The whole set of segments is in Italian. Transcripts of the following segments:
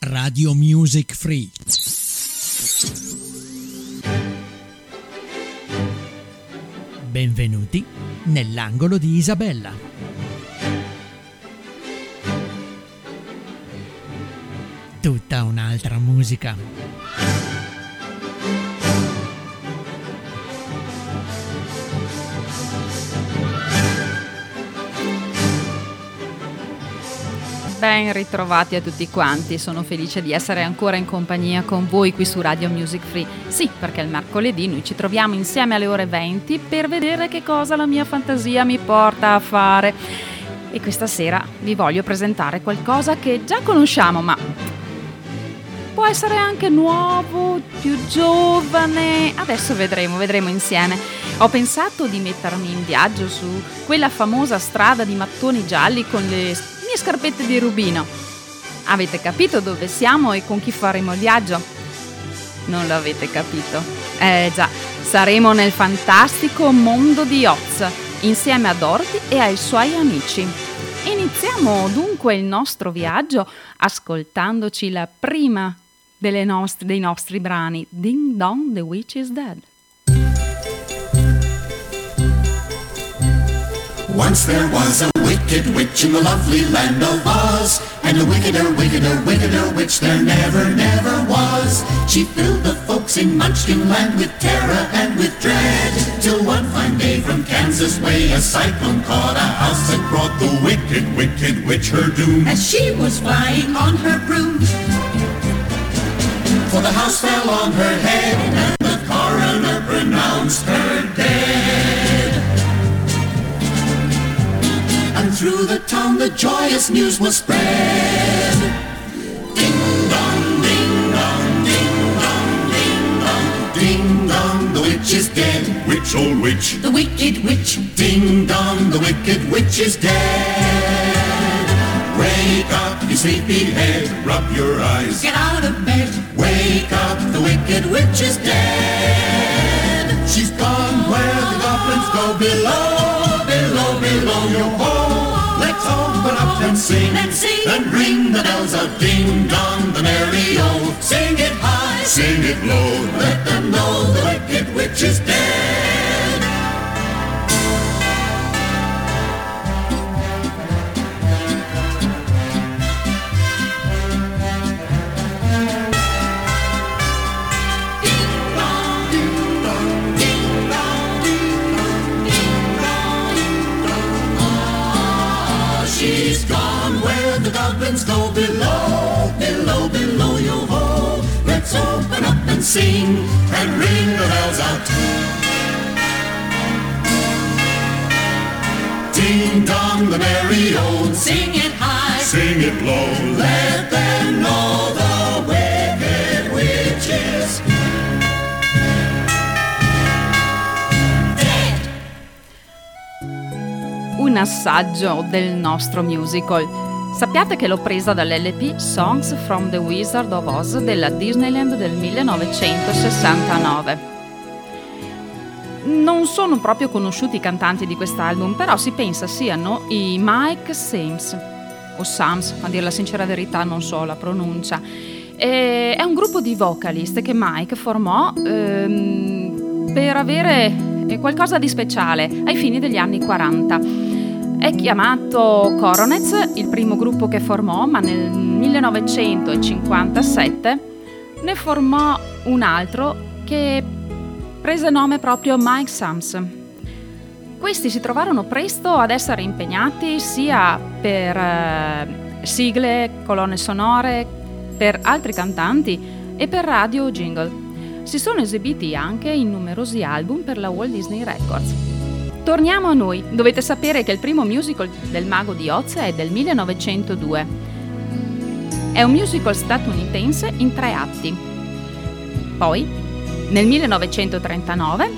Radio Music Free. Benvenuti nell'angolo di Isabella. Tutta un'altra musica. Ben ritrovati a tutti quanti, sono felice di essere ancora in compagnia con voi qui su Radio Music Free. Sì, perché il mercoledì noi ci troviamo insieme alle ore 20 per vedere che cosa la mia fantasia mi porta a fare. E questa sera vi voglio presentare qualcosa che già conosciamo, ma può essere anche nuovo, più giovane. Adesso vedremo, vedremo insieme. Ho pensato di mettermi in viaggio su quella famosa strada di mattoni gialli con le mie scarpette di rubino. Avete capito dove siamo e con chi faremo il viaggio? Non l'avete capito? Eh già, saremo nel fantastico mondo di Oz, insieme a Dorothy e ai suoi amici. Iniziamo dunque il nostro viaggio ascoltandoci la prima nostre, dei nostri brani, Ding Dong, The Witch is Dead. Once there was a wicked witch in the lovely land of Oz. And a wickeder, wickeder, wickeder witch there never, never was. She filled the folks in Munchkin land with terror and with dread. Till one fine day from Kansas way a cyclone caught a house And brought the wicked, wicked witch her doom. As she was flying on her broom. For the house fell on her head And the coroner pronounced her dead through the town the joyous news was spread. Ding dong, ding dong, ding dong, ding dong, ding dong, the witch is dead. Witch, old witch, The wicked witch. ding dong, the wicked witch is dead. Wake up, you sleepy head, rub your eyes. Get out of bed. Wake up, the wicked witch is dead. She's gone where the goblins go below, below, below your home. Let's open up and sing, Let's sing. and ring the bells of ding dong, the merry old. Sing it high, sing it low, let them know the wicked witch is dead. And sing and ring the bells out. Ding dong, the merry old, Sing it high. sing it low. Let them know the wicked witch is Dead. un assaggio del nostro musical. Sappiate che l'ho presa dall'LP Songs from the Wizard of Oz della Disneyland del 1969. Non sono proprio conosciuti i cantanti di quest'album, però si pensa siano i Mike Sims, o Sams, a dire la sincera verità non so la pronuncia. E è un gruppo di vocalist che Mike formò ehm, per avere eh, qualcosa di speciale ai fini degli anni 40. È chiamato Coronets, il primo gruppo che formò, ma nel 1957 ne formò un altro che prese nome proprio Mike Sams. Questi si trovarono presto ad essere impegnati sia per eh, sigle, colonne sonore, per altri cantanti e per radio o jingle. Si sono esibiti anche in numerosi album per la Walt Disney Records. Torniamo a noi. Dovete sapere che il primo musical del Mago di Oz è del 1902. È un musical statunitense in tre atti. Poi, nel 1939,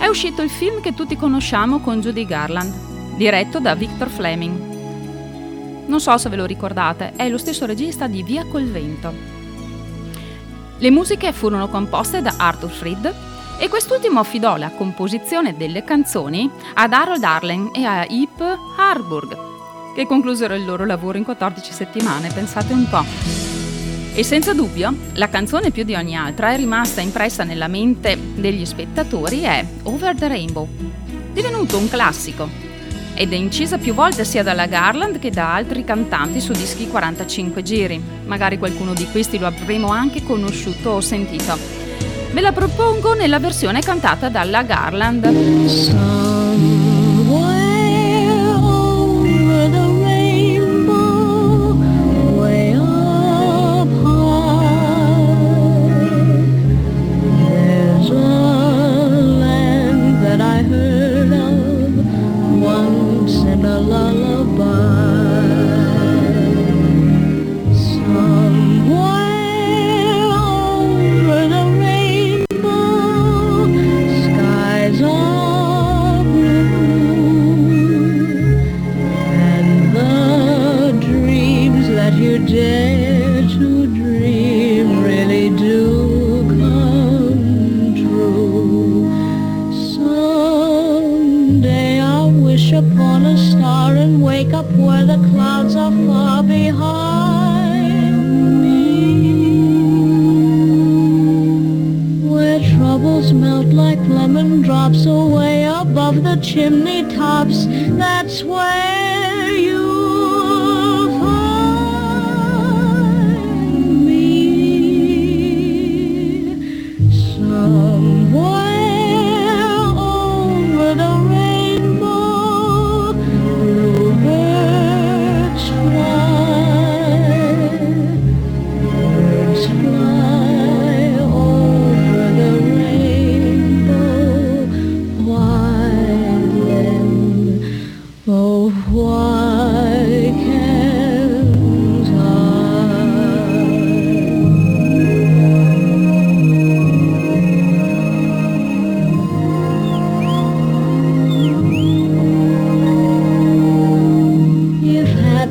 è uscito il film che tutti conosciamo con Judy Garland, diretto da Victor Fleming. Non so se ve lo ricordate, è lo stesso regista di Via col vento. Le musiche furono composte da Arthur Fried e quest'ultimo affidò la composizione delle canzoni ad Harold Arlen e a Ip Harburg. che conclusero il loro lavoro in 14 settimane, pensate un po'. E senza dubbio, la canzone più di ogni altra è rimasta impressa nella mente degli spettatori è Over the Rainbow, divenuto un classico ed è incisa più volte sia dalla Garland che da altri cantanti su dischi 45 giri. Magari qualcuno di questi lo avremo anche conosciuto o sentito. Ve la propongo nella versione cantata dalla Garland.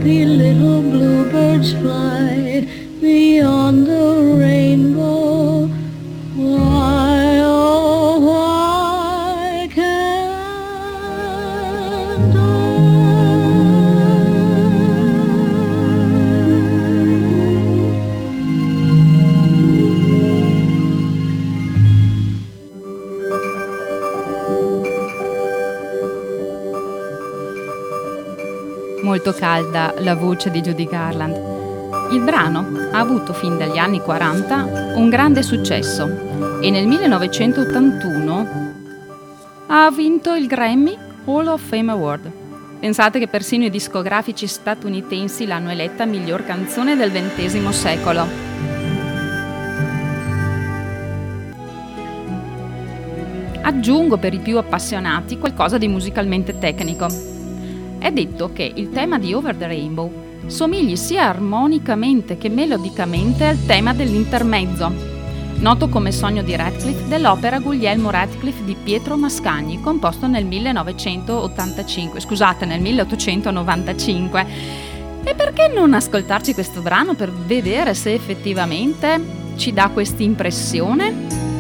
the little bluebirds fly beyond the rain. Molto calda la voce di Judy Garland. Il brano ha avuto fin dagli anni 40 un grande successo e nel 1981 ha vinto il Grammy Hall of Fame Award. Pensate che persino i discografici statunitensi l'hanno eletta miglior canzone del XX secolo. Aggiungo per i più appassionati qualcosa di musicalmente tecnico. È detto che il tema di Over the Rainbow somigli sia armonicamente che melodicamente al tema dell'intermezzo, noto come Sogno di Radcliffe dell'opera Guglielmo Radcliffe di Pietro Mascagni, composto nel 1985, scusate, nel 1895. E perché non ascoltarci questo brano per vedere se effettivamente ci dà questa impressione?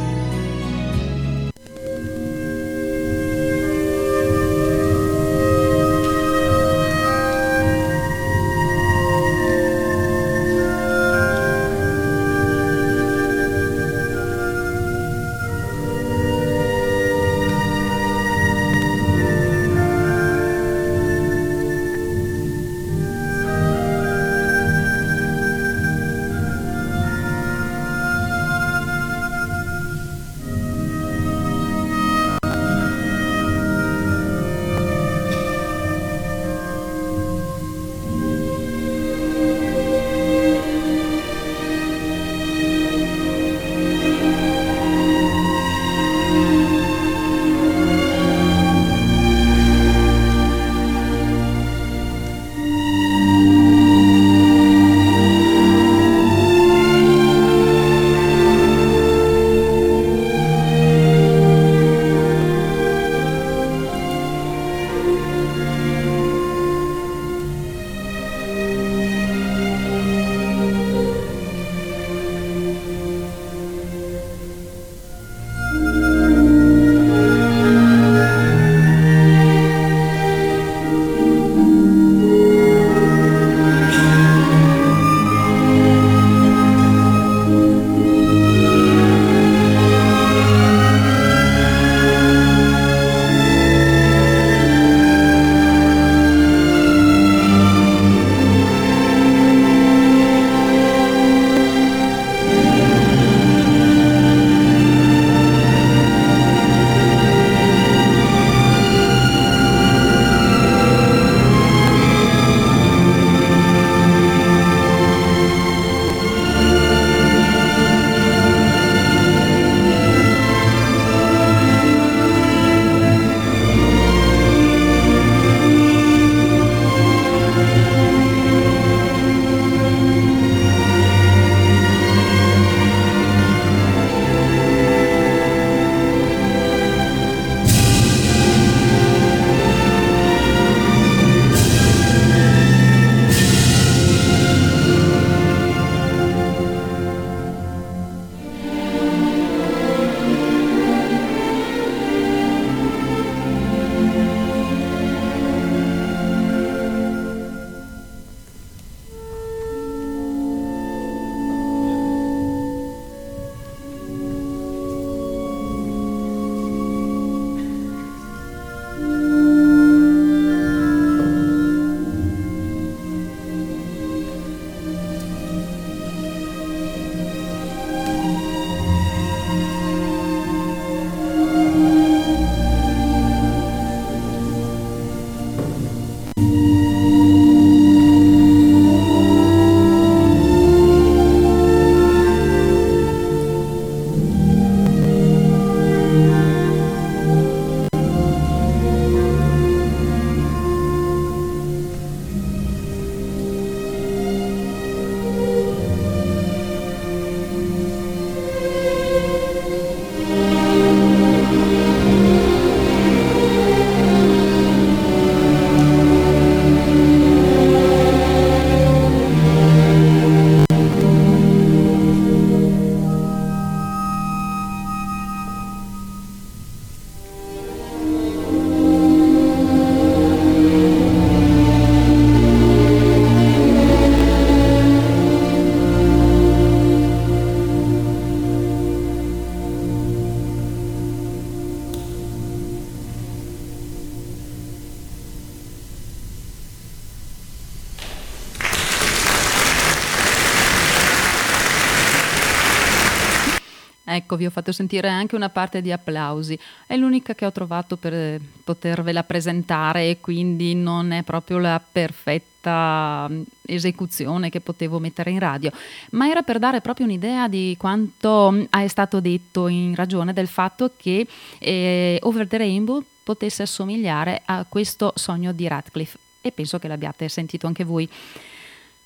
Ecco, vi ho fatto sentire anche una parte di applausi. È l'unica che ho trovato per potervela presentare e quindi non è proprio la perfetta esecuzione che potevo mettere in radio, ma era per dare proprio un'idea di quanto è stato detto in ragione del fatto che eh, Over the Rainbow potesse assomigliare a questo sogno di Radcliffe e penso che l'abbiate sentito anche voi.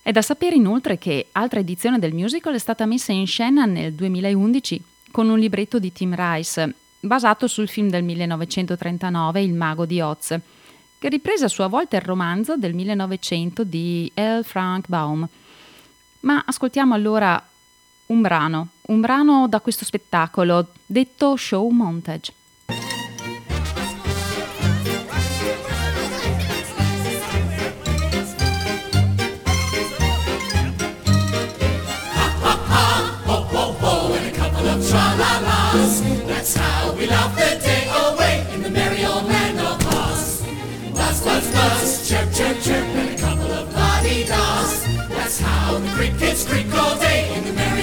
È da sapere inoltre che altra edizione del musical è stata messa in scena nel 2011 con un libretto di Tim Rice, basato sul film del 1939 Il mago di Oz, che riprese a sua volta il romanzo del 1900 di L. Frank Baum. Ma ascoltiamo allora un brano, un brano da questo spettacolo detto show montage. We laugh the day away in the merry old land of Oz. Buzz, buzz, buzz, chirp, chirp, chirp, and a couple of body does. That's how the crickets creak all day in the merry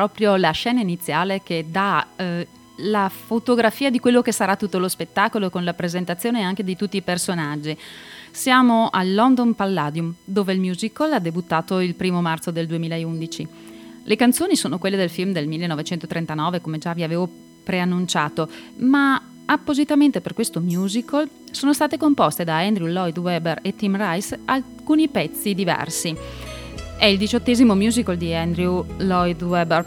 proprio la scena iniziale che dà eh, la fotografia di quello che sarà tutto lo spettacolo con la presentazione anche di tutti i personaggi. Siamo al London Palladium, dove il musical ha debuttato il primo marzo del 2011. Le canzoni sono quelle del film del 1939, come già vi avevo preannunciato, ma appositamente per questo musical sono state composte da Andrew Lloyd Webber e Tim Rice alcuni pezzi diversi. È il diciottesimo musical di Andrew Lloyd Webber.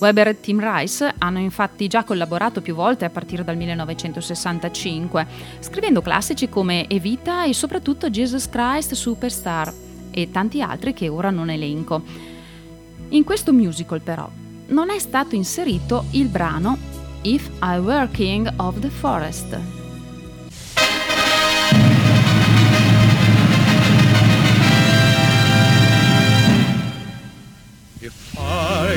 Webber e Tim Rice hanno infatti già collaborato più volte a partire dal 1965, scrivendo classici come Evita e soprattutto Jesus Christ Superstar e tanti altri che ora non elenco. In questo musical però non è stato inserito il brano If I Were King of the Forest.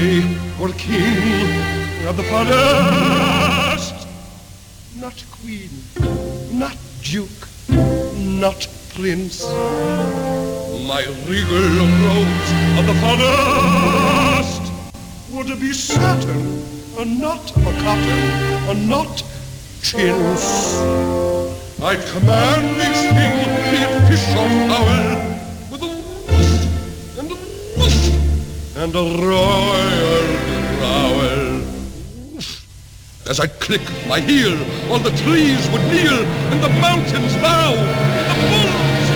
I were king of the forest, not queen, not duke, not prince, my regal robes of the forest would be satin, and not a cotton, and not chintz. I'd command each thing in his short and a royal growl. As I click my heel, all the trees would kneel, and the mountains bow, and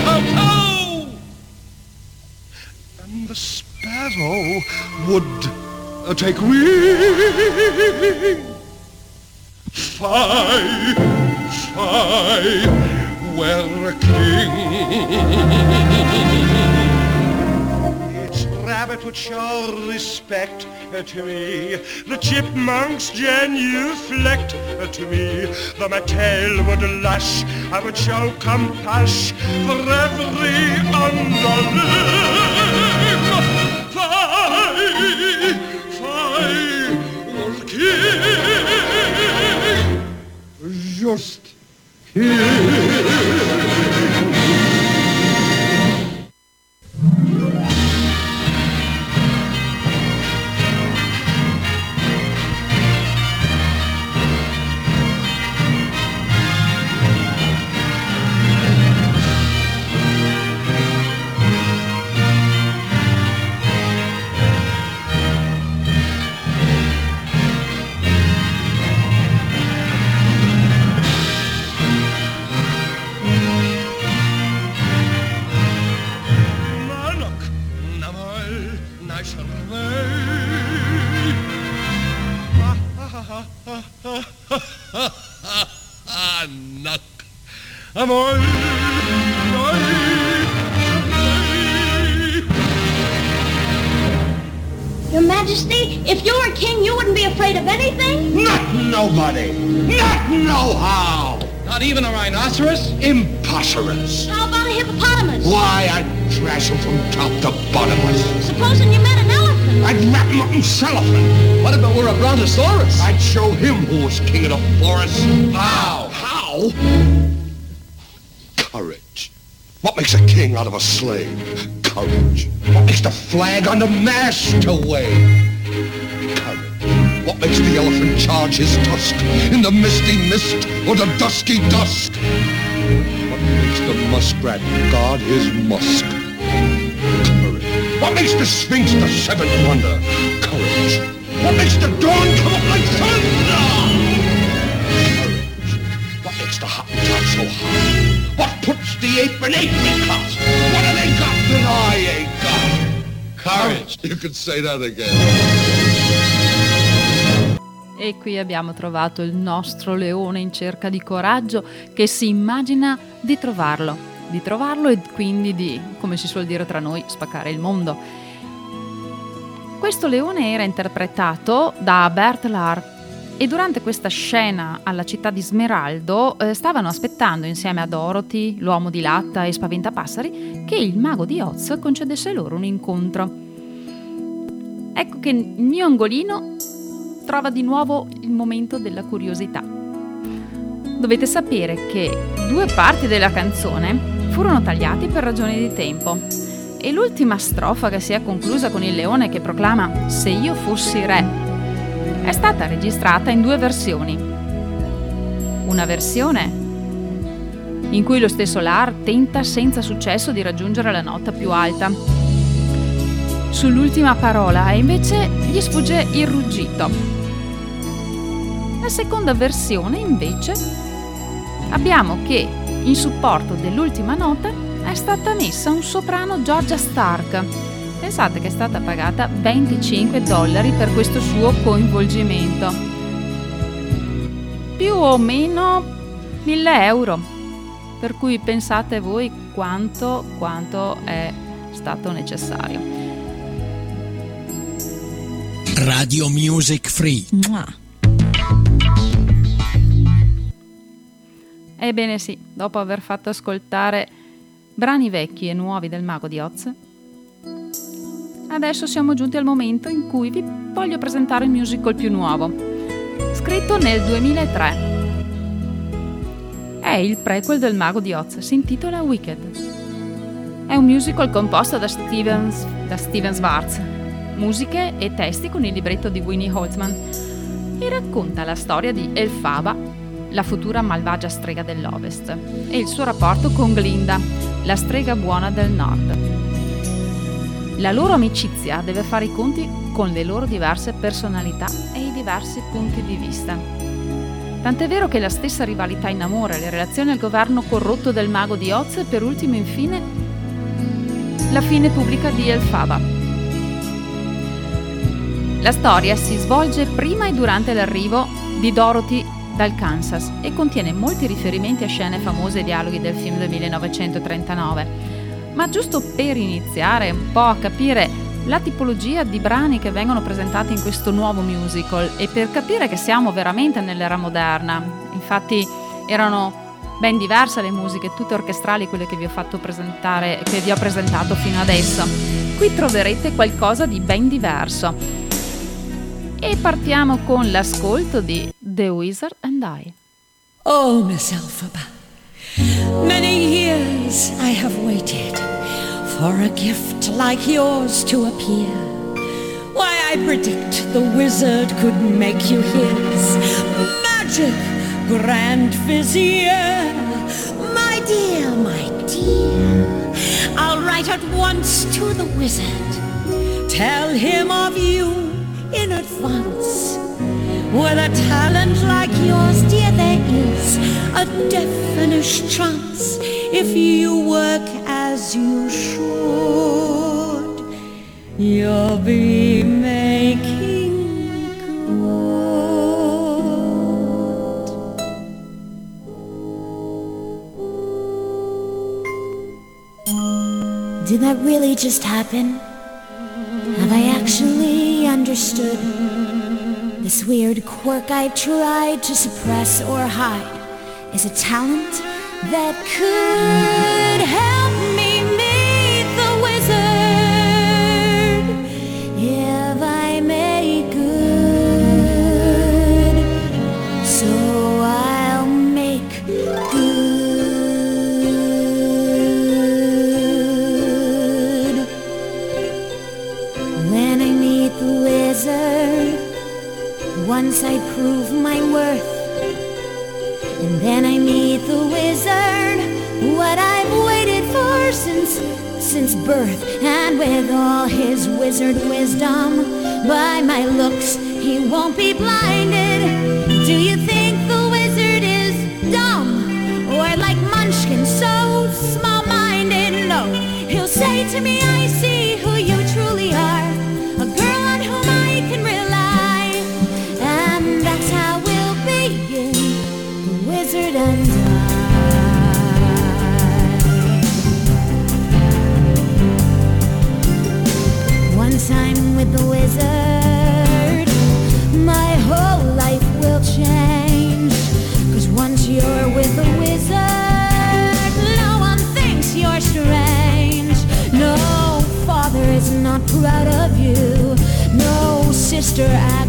the bulls. And the sparrow would uh, take wing. Fly, fly, were a king. Rabbit would show respect to me, the chipmunks genuflect to me, the mattel would lash, I would show compassion for every underling. Fie, fie, king, just Manok, amol, Your Majesty, if you were king, you wouldn't be afraid of anything? Not nobody, not no how. Not even a rhinoceros? Imposterous. How about a hippopotamus? Why, I'd trash him from top to bottomless. Supposing you met an elephant? I'd wrap him up in cellophane. What if it were a brontosaurus? I'd show him who was king of the forest. How? How? What makes a king out of a slave? Courage. What makes the flag on the mast to wave? Courage. What makes the elephant charge his tusk in the misty mist or the dusky dusk? What makes the muskrat guard his musk? Courage. What makes the sphinx the seventh wonder? Courage. What makes the dawn come up like thunder? Courage. What makes the Hottentot so hot? What puts the ape in apricot? What have they got that I ain't got? Courage. You could say that again. E qui abbiamo trovato il nostro leone in cerca di coraggio che si immagina di trovarlo, di trovarlo e quindi di, come si suol dire tra noi, spaccare il mondo. Questo leone era interpretato da Bert Lahr e durante questa scena alla città di Smeraldo eh, stavano aspettando insieme a Dorothy, l'uomo di latta e Spaventapassari che il mago di Oz concedesse loro un incontro. Ecco che il mio angolino trova di nuovo il momento della curiosità. Dovete sapere che due parti della canzone furono tagliati per ragioni di tempo e l'ultima strofa che si è conclusa con il leone che proclama Se io fossi re è stata registrata in due versioni. Una versione in cui lo stesso Lar tenta senza successo di raggiungere la nota più alta. Sull'ultima parola invece gli sfugge il ruggito. La seconda versione invece abbiamo che in supporto dell'ultima nota è stata messa un soprano Georgia Stark. Pensate che è stata pagata 25 dollari per questo suo coinvolgimento. Più o meno 1000 euro. Per cui pensate voi quanto, quanto è stato necessario. Radio Music Free. Ebbene sì, dopo aver fatto ascoltare brani vecchi e nuovi del Mago di Oz, adesso siamo giunti al momento in cui vi voglio presentare il musical più nuovo, scritto nel 2003. È il prequel del Mago di Oz, si intitola Wicked. È un musical composto da Steven, da Steven Schwartz, musiche e testi con il libretto di Winnie Holtzman e racconta la storia di Elfaba, la futura malvagia strega dell'Ovest, e il suo rapporto con Glinda, la strega buona del Nord. La loro amicizia deve fare i conti con le loro diverse personalità e i diversi punti di vista. Tant'è vero che la stessa rivalità in amore, le relazioni al governo corrotto del mago di Oz e per ultimo infine la fine pubblica di Elfaba. La storia si svolge prima e durante l'arrivo di Dorothy dal Kansas e contiene molti riferimenti a scene famose e dialoghi del film del 1939. Ma giusto per iniziare un po' a capire la tipologia di brani che vengono presentati in questo nuovo musical e per capire che siamo veramente nell'era moderna. Infatti erano ben diverse le musiche, tutte orchestrali, quelle che vi ho fatto presentare, che vi ho presentato fino adesso. Qui troverete qualcosa di ben diverso. E partiamo con l'ascolto di The Wizard and I. Oh, Miss Elphaba, many years I have waited for a gift like yours to appear. Why, I predict the wizard could make you his magic grand vizier. My dear, my dear, I'll write at once to the wizard. Tell him of you in advance. With a talent like yours, dear, there is a definite chance if you work as you should. You'll be making good. Did that really just happen? This weird quirk I tried to suppress or hide is a talent that could my worth, and then I meet the wizard. What I've waited for since since birth, and with all his wizard wisdom, by my looks he won't be blinded. Do you think the wizard is dumb, or like Munchkin, so small-minded? No, he'll say to me, No sister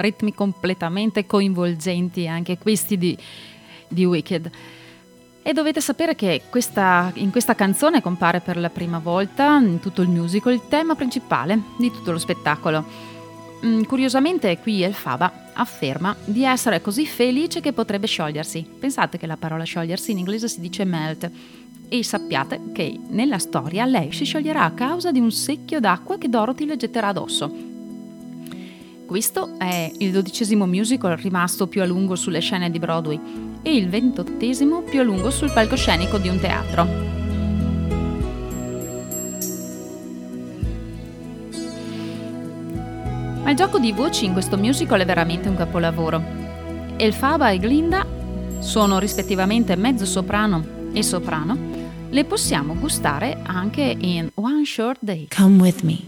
ritmi completamente coinvolgenti anche questi di, di Wicked. E dovete sapere che questa, in questa canzone compare per la prima volta in tutto il musical il tema principale di tutto lo spettacolo. Mm, curiosamente qui Elfaba afferma di essere così felice che potrebbe sciogliersi. Pensate che la parola sciogliersi in inglese si dice melt. E sappiate che nella storia lei si scioglierà a causa di un secchio d'acqua che Dorothy le getterà addosso. Questo è il dodicesimo musical rimasto più a lungo sulle scene di Broadway e il ventottesimo più a lungo sul palcoscenico di un teatro. Ma il gioco di voci in questo musical è veramente un capolavoro. Elfaba e Glinda sono rispettivamente mezzo soprano e soprano, le possiamo gustare anche in One Short Day. Come with me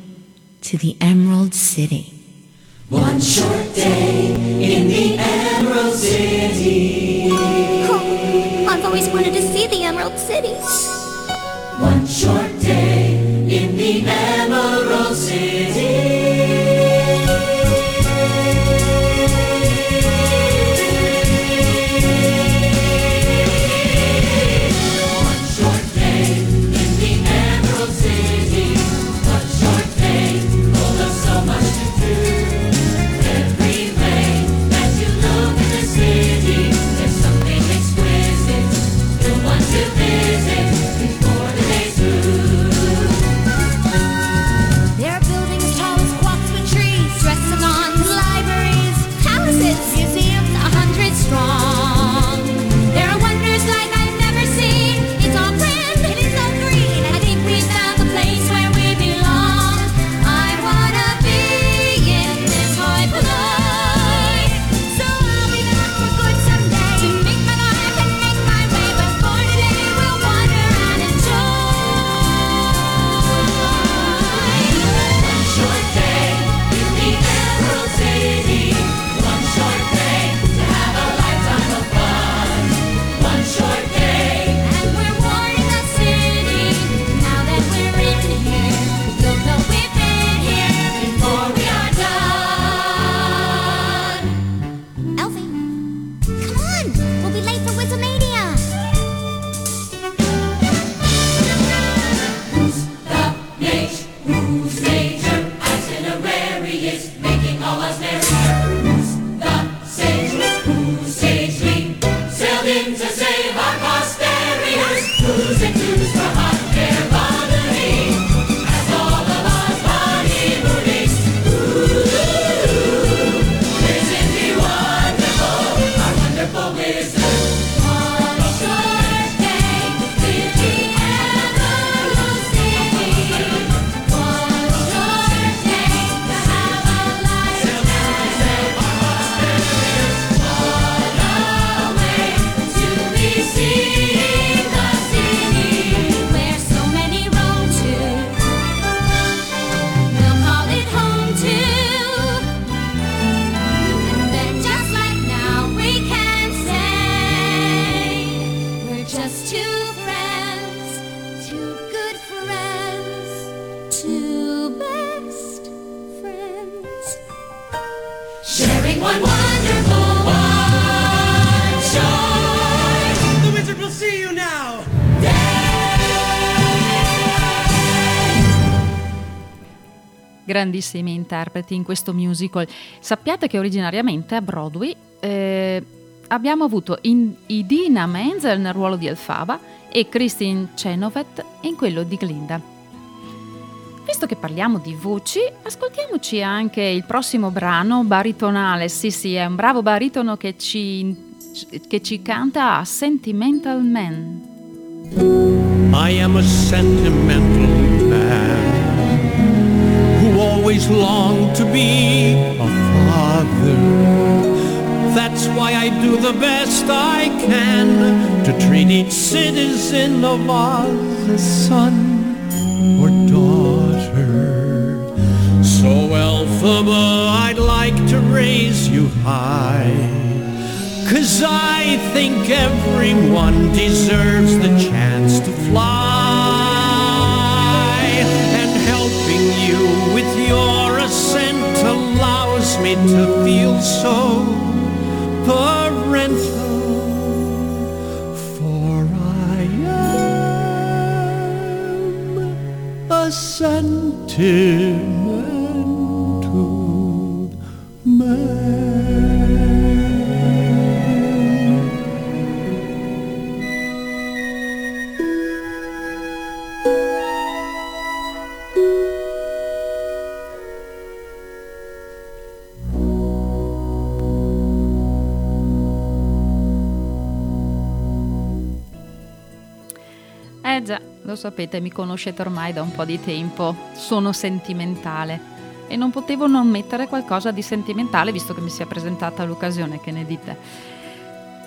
to the Emerald City. One short day in the Emerald City. Oh, I've always wanted to see the Emerald City. One short day grandissimi interpreti in questo musical. Sappiate che originariamente a Broadway eh, abbiamo avuto in- Idina Menzel nel ruolo di Elfaba e Christine Chenoweth in quello di Glinda. Visto che parliamo di voci, ascoltiamoci anche il prossimo brano baritonale. Sì, sì, è un bravo baritono che ci, che ci canta Sentimental Man. I am a sentimental man always longed to be a father. That's why I do the best I can to treat each citizen of Oz as son or daughter. So Elphaba, I'd like to raise you high. Cause I think everyone deserves the chance to fly. To feel so parental, for I am a sentimental lo sapete, mi conoscete ormai da un po' di tempo, sono sentimentale e non potevo non mettere qualcosa di sentimentale visto che mi sia presentata l'occasione, che ne dite?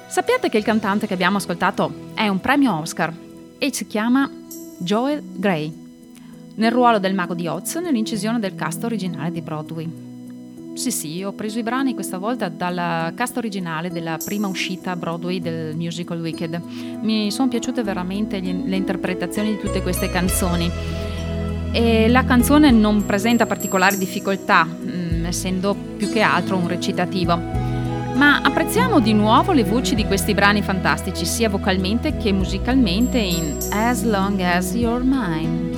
Sappiate che il cantante che abbiamo ascoltato è un premio Oscar e si chiama Joel Grey, nel ruolo del mago di Oz nell'incisione del cast originale di Broadway. Sì, sì, ho preso i brani questa volta dal cast originale della prima uscita a Broadway del musical Wicked. Mi sono piaciute veramente le interpretazioni di tutte queste canzoni. E la canzone non presenta particolari difficoltà, mm, essendo più che altro un recitativo. Ma apprezziamo di nuovo le voci di questi brani fantastici, sia vocalmente che musicalmente in As Long as You're Mine.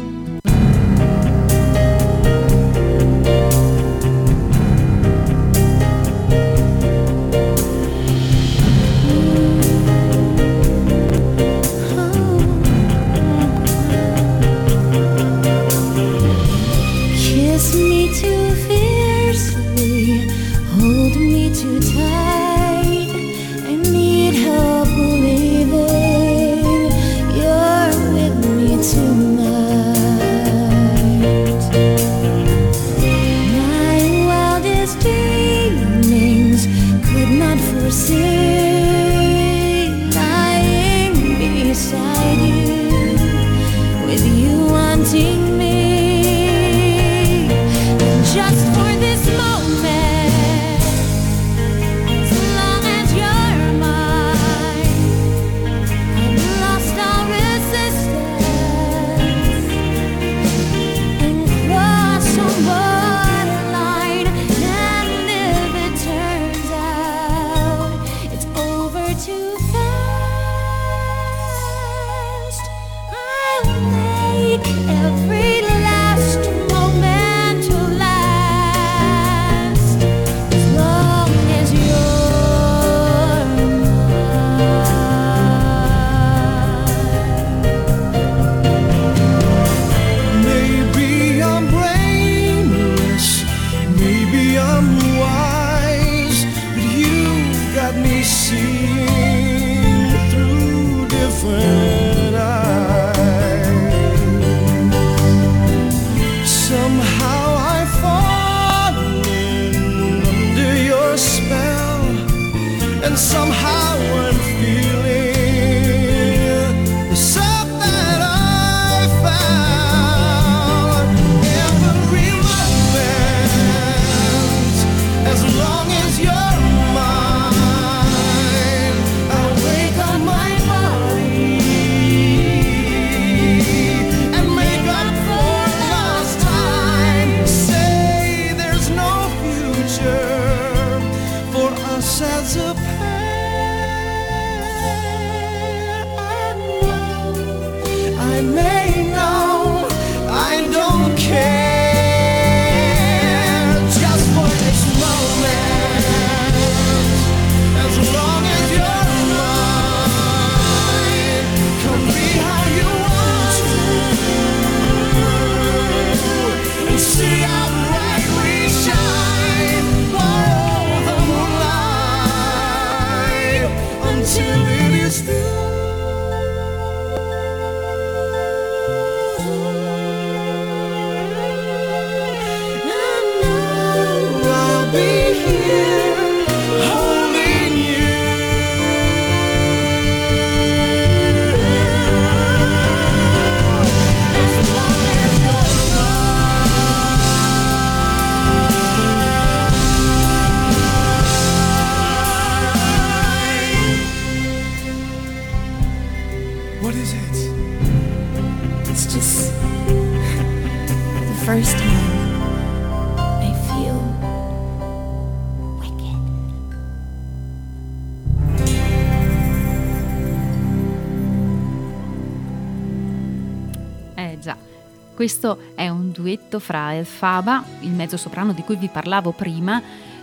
Questo è un duetto fra Elfaba, il mezzosoprano di cui vi parlavo prima,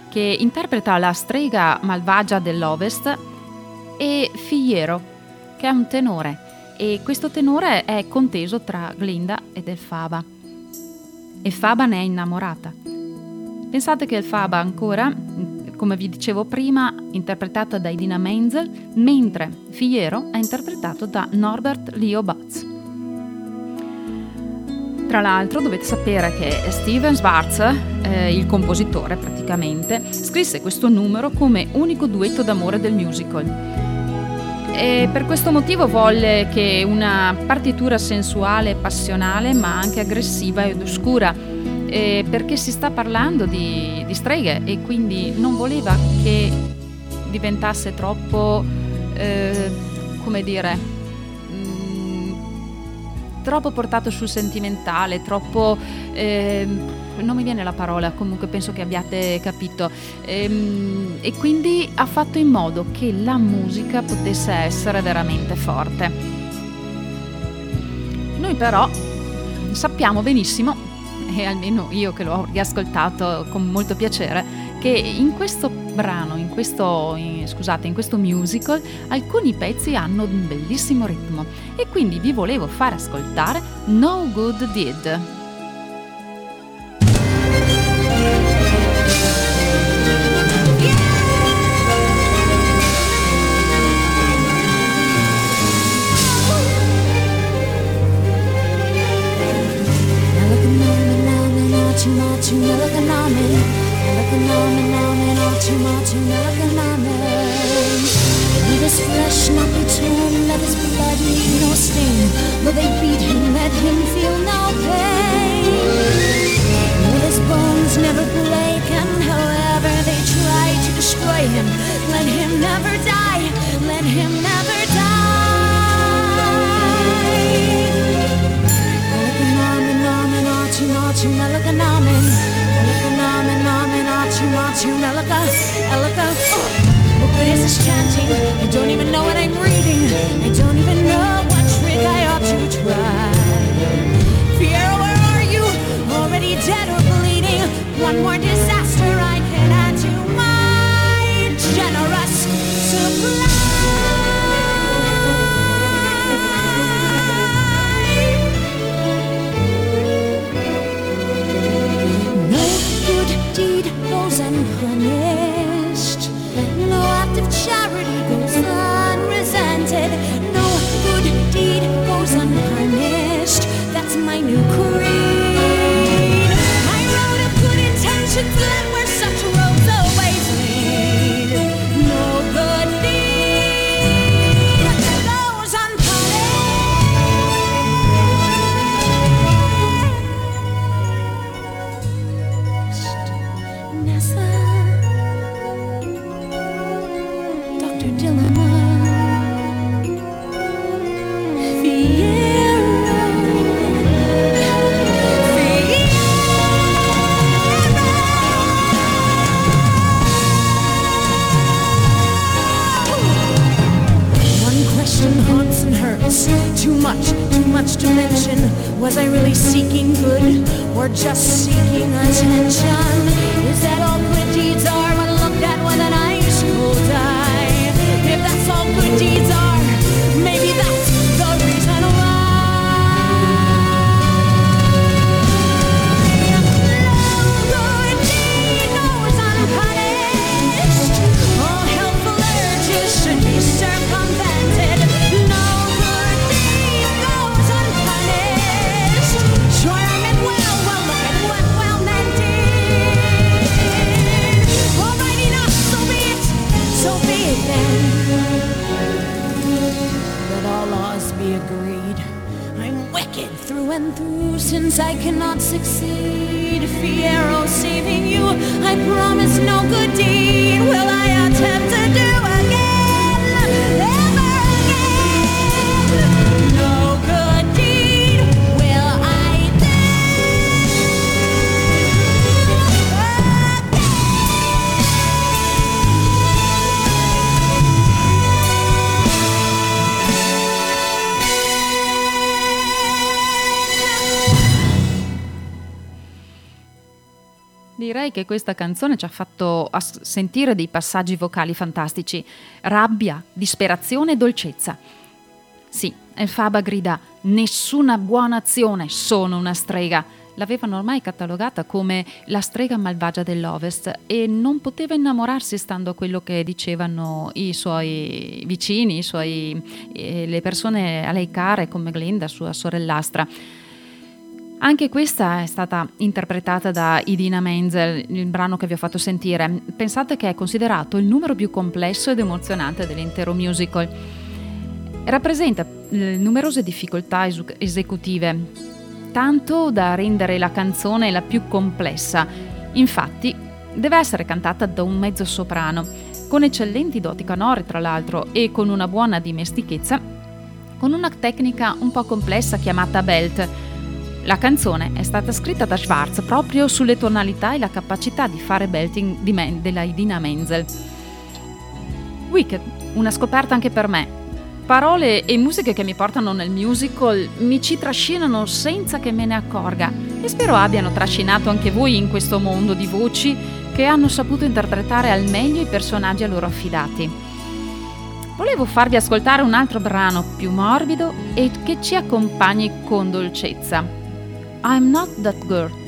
che interpreta la strega malvagia dell'Ovest, e Figliero, che è un tenore. E questo tenore è conteso tra Glinda ed Elfaba. Elfaba ne è innamorata. Pensate che Elfaba ancora, come vi dicevo prima, interpretata da Idina Menzel, mentre Figliero è interpretato da Norbert Leo Butz. Tra l'altro dovete sapere che Steven Schwartz, eh, il compositore praticamente, scrisse questo numero come unico duetto d'amore del musical. E per questo motivo volle che una partitura sensuale e passionale, ma anche aggressiva ed oscura, eh, perché si sta parlando di, di streghe e quindi non voleva che diventasse troppo, eh, come dire, troppo portato sul sentimentale, troppo... ehm, non mi viene la parola, comunque penso che abbiate capito. Ehm, e quindi ha fatto in modo che la musica potesse essere veramente forte. Noi però sappiamo benissimo, e almeno io che l'ho riascoltato con molto piacere, che in questo brano, in questo, in- scusate, in questo musical, alcuni pezzi hanno un bellissimo ritmo e quindi vi volevo far ascoltare No Good Did. Let his flesh not be torn, let his blood leave no stain. They beat him, let him feel no pain. Let his bones never break, and however they try to destroy him, let him never die, let him never die. Was I really seeking good or just seeking attention? Questa canzone ci ha fatto as- sentire dei passaggi vocali fantastici. Rabbia, disperazione e dolcezza. Sì, Elfaba grida nessuna buona azione, sono una strega. L'avevano ormai catalogata come la strega malvagia dell'Ovest e non poteva innamorarsi stando a quello che dicevano i suoi vicini, i suoi, eh, le persone a lei care come Glinda, sua sorellastra. Anche questa è stata interpretata da Idina Menzel, il brano che vi ho fatto sentire. Pensate che è considerato il numero più complesso ed emozionante dell'intero musical. Rappresenta eh, numerose difficoltà esecutive, tanto da rendere la canzone la più complessa. Infatti, deve essere cantata da un mezzo soprano, con eccellenti doti canore tra l'altro e con una buona dimestichezza, con una tecnica un po' complessa chiamata belt. La canzone è stata scritta da Schwartz proprio sulle tonalità e la capacità di fare belting di Men- della Idina Menzel. Wicked, una scoperta anche per me. Parole e musiche che mi portano nel musical mi ci trascinano senza che me ne accorga e spero abbiano trascinato anche voi in questo mondo di voci che hanno saputo interpretare al meglio i personaggi a loro affidati. Volevo farvi ascoltare un altro brano più morbido e che ci accompagni con dolcezza. I'm not that girl.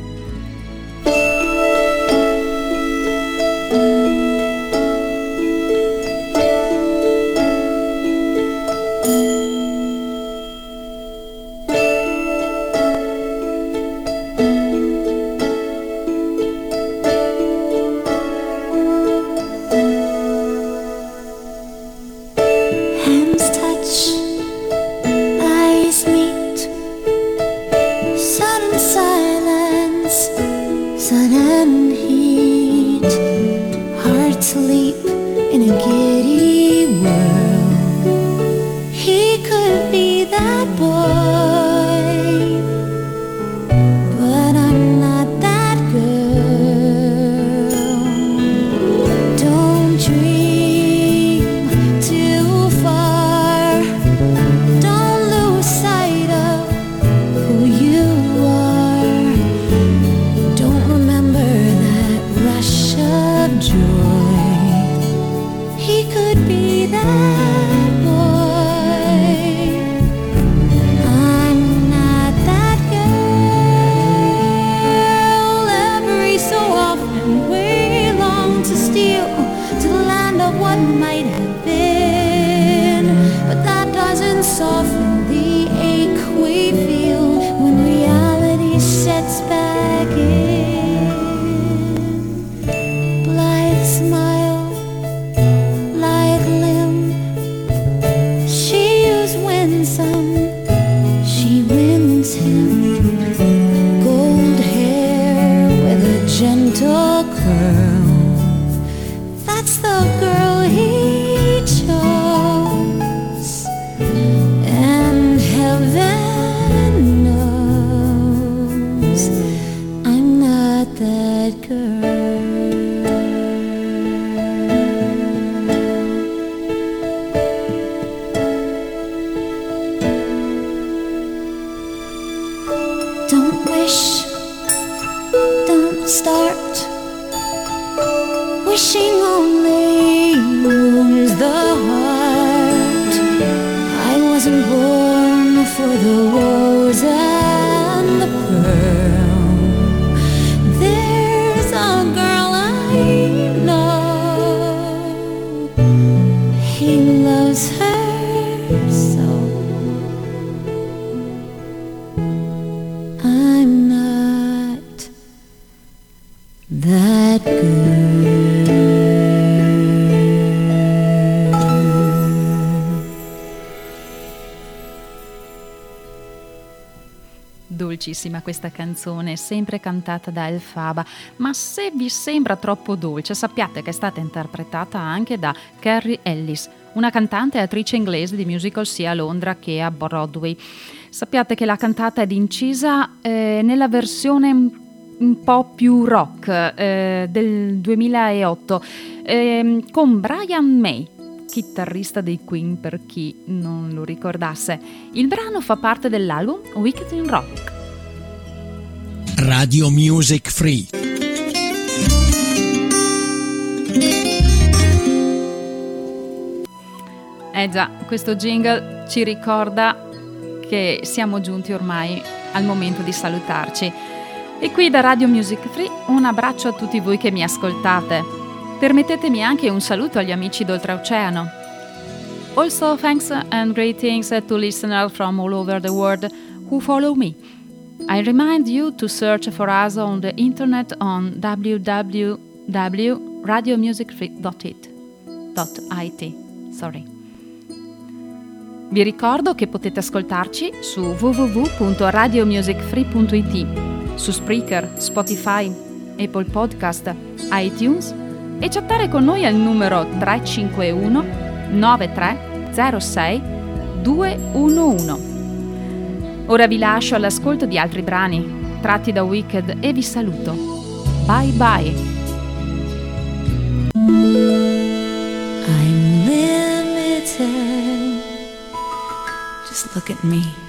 Questa canzone, sempre cantata da Elfaba, ma se vi sembra troppo dolce sappiate che è stata interpretata anche da Carrie Ellis, una cantante e attrice inglese di musical sia a Londra che a Broadway. Sappiate che la cantata è incisa eh, nella versione un po' più rock eh, del 2008 ehm, con Brian May chitarrista dei Queen per chi non lo ricordasse. Il brano fa parte dell'album Wicked in Rock. Radio Music Free. Eh già, questo jingle ci ricorda che siamo giunti ormai al momento di salutarci. E qui da Radio Music Free un abbraccio a tutti voi che mi ascoltate. Permettetemi anche un saluto agli amici d'oltreoceano. Also thanks and greetings to listeners from all over the world who follow me. I remind you to search for us on the internet on www.radiomusicfree.it. Sorry. Vi ricordo che potete ascoltarci su www.radiomusicfree.it, su Spreaker, Spotify, Apple Podcast, iTunes e chattare con noi al numero 351 9306 211. Ora vi lascio all'ascolto di altri brani tratti da Wicked e vi saluto. Bye bye. I'm limited. Just look at me.